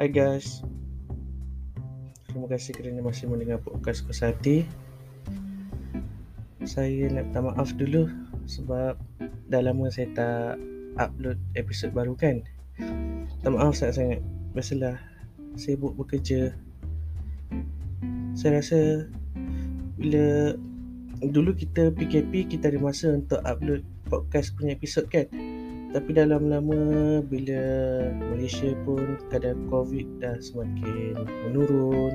Hai guys. Terima kasih kerana masih mendengar podcast Kuasa Hati. Saya nak minta maaf dulu Sebab dah lama saya tak upload episod baru kan? Minta maaf sangat-sangat. Biasalah sibuk bekerja. Saya rasa Bila Dulu kita PKP kita ada masa untuk upload podcast punya episod kan tapi dah lama-lama bila Malaysia pun kadar COVID dah semakin menurun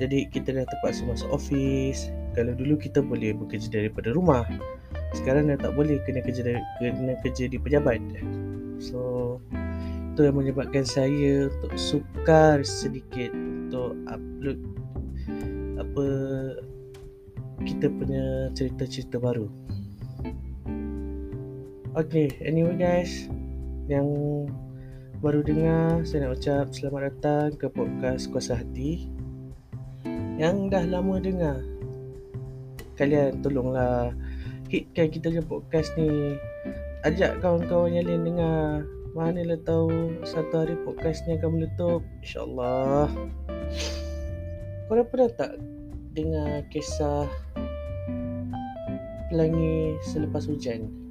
Jadi kita dah terpaksa masuk office Kalau dulu kita boleh bekerja daripada rumah Sekarang dah tak boleh kena kerja dari, kena kerja di pejabat So itu yang menyebabkan saya untuk sukar sedikit untuk upload apa kita punya cerita-cerita baru. Okay, anyway guys Yang baru dengar Saya nak ucap selamat datang ke podcast Kuasa Hati. Yang dah lama dengar Kalian tolonglah Hitkan kita je podcast ni. Ajak kawan-kawan yang lain dengar Manalah tahu Satu hari podcast ni akan meletup InsyaAllah. Korang pernah tak Dengar kisah Pelangi selepas hujan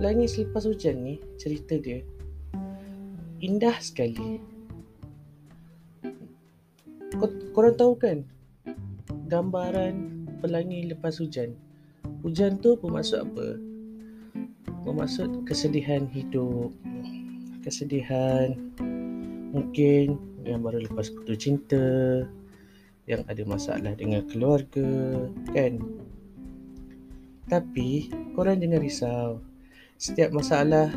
Langit selepas hujan ni cerita dia indah sekali. Korang tahu kan gambaran pelangi lepas hujan. Hujan tu bermaksud apa? Bermaksud kesedihan hidup. Kesedihan mungkin yang baru lepas putus cinta, yang ada masalah dengan keluarga, kan? Tapi korang jangan risau setiap masalah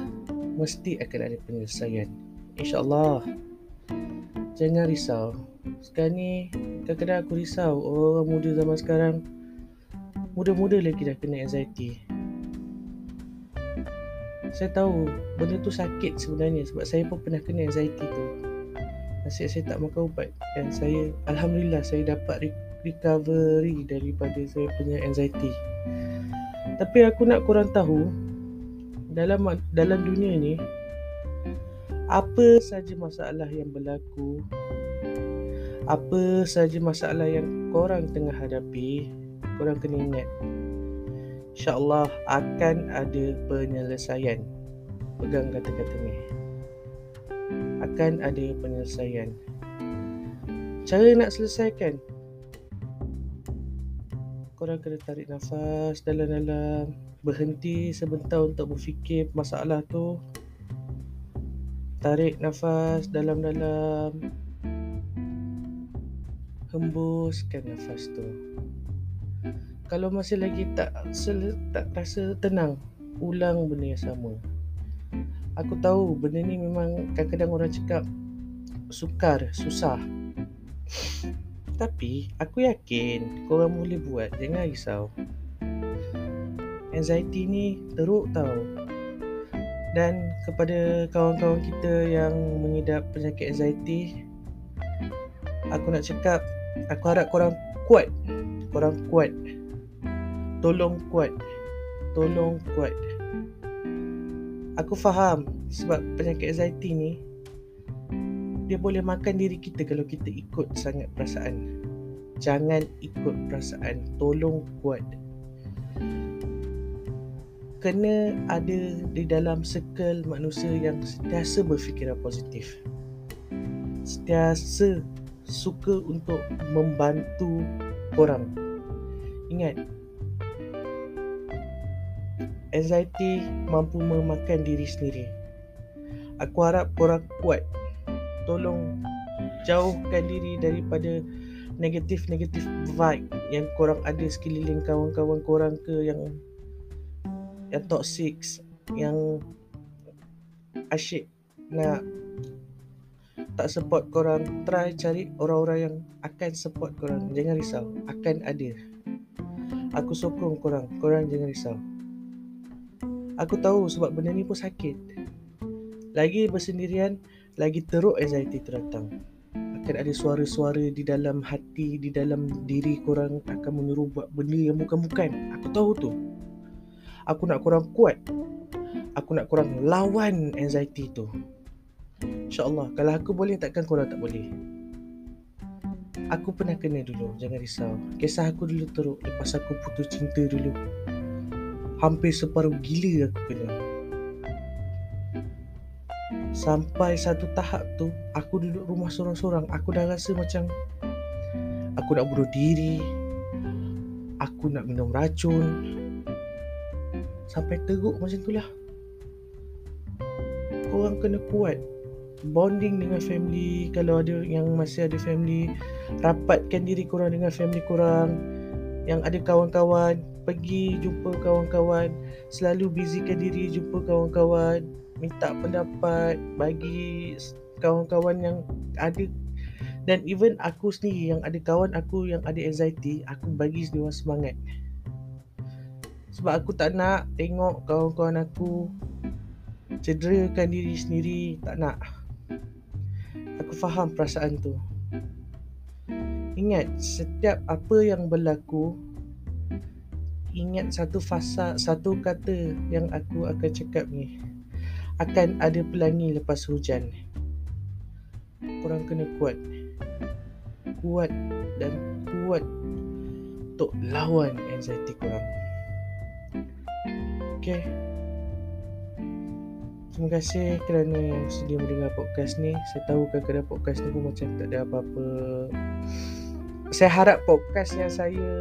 mesti akan ada penyelesaian. InsyaAllah. Jangan risau. Sekarang ni kadang-kadang aku risau orang muda zaman sekarang muda-muda lagi dah kena anxiety. Saya tahu benda tu sakit sebenarnya sebab saya pun pernah kena anxiety tu. Nasib saya tak makan ubat dan saya Alhamdulillah saya dapat recovery daripada saya punya anxiety. Tapi aku nak korang tahu dalam dalam dunia ni apa saja masalah yang berlaku apa saja masalah yang korang tengah hadapi korang kena ingat. Insyaallah akan ada penyelesaian. Pegang kata-kata ni. Akan ada penyelesaian. Cara nak selesaikan? Korang kena tarik nafas dalam-dalam berhenti sebentar untuk berfikir masalah tu. Tarik nafas dalam-dalam. Hembuskan nafas tu. Kalau masih lagi tak sel- tak rasa tenang ulang benda yang sama. Aku tahu benda ni memang kadang-kadang orang cakap sukar susah. Tapi aku yakin korang boleh buat. Jangan risau anxiety ni teruk tau. Dan kepada kawan-kawan kita yang mengidap penyakit anxiety aku nak cakap aku harap korang kuat. Korang kuat. Tolong kuat. Tolong kuat. Aku faham sebab penyakit anxiety ni dia boleh makan diri kita kalau kita ikut sangat perasaan. Jangan ikut perasaan. Tolong kuat kena ada di dalam circle manusia yang sentiasa berfikiran positif. Sentiasa suka untuk membantu orang. Ingat, anxiety mampu memakan diri sendiri. Aku harap korang kuat. Tolong jauhkan diri daripada negatif-negatif vibe yang korang ada sekeliling kawan-kawan korang ke yang yang toxic yang asyik nak tak support korang try cari orang-orang yang akan support korang. Jangan risau akan ada. Aku sokong korang korang jangan risau. Aku tahu sebab benda ni pun sakit. Lagi bersendirian lagi teruk anxiety tu datang akan ada suara-suara di dalam hati di dalam diri korang akan menyuruh buat benda yang bukan-bukan. Aku tahu tu Aku nak korang kuat. Aku nak korang lawan anxiety tu. InsyaAllah. Kalau aku boleh takkan korang tak boleh. Aku pernah kena dulu. Jangan risau. Kisah aku dulu teruk. Lepas aku putus cinta dulu. Hampir separuh gila aku kena. Sampai satu tahap tu Aku duduk rumah sorang-sorang Aku dah rasa macam Aku nak bunuh diri. Aku nak minum racun Sampai teruk macam tu lah. Korang kena kuat Bonding dengan family. Kalau ada yang masih ada family Rapatkan diri korang dengan family korang. Yang ada kawan-kawan Pergi jumpa kawan-kawan. Selalu busykan diri jumpa kawan-kawan. Minta pendapat Bagi kawan-kawan yang ada. Dan even aku sendiri yang ada kawan aku yang ada anxiety Aku bagi dia semangat Sebab aku tak nak tengok kawan-kawan aku Cederakan diri sendiri Tak nak. Aku faham perasaan tu. Ingat setiap apa yang berlaku Ingat satu fasa Satu kata yang aku akan cakap ni. Akan ada pelangi lepas hujan. Korang kena kuat. Kuat dan kuat untuk lawan anxiety korang. Okay. Terima kasih kerana sedia mendengar podcast ni. Saya tahu kadang-kadang podcast ni pun macam tak ada apa-apa. Saya harap podcast yang saya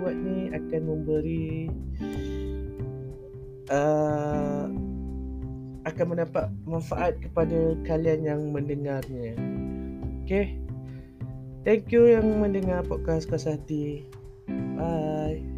buat ni akan memberi uh, akan mendapat manfaat kepada kalian yang mendengarnya. Okay. Thank you yang mendengar podcast Kasati. Bye.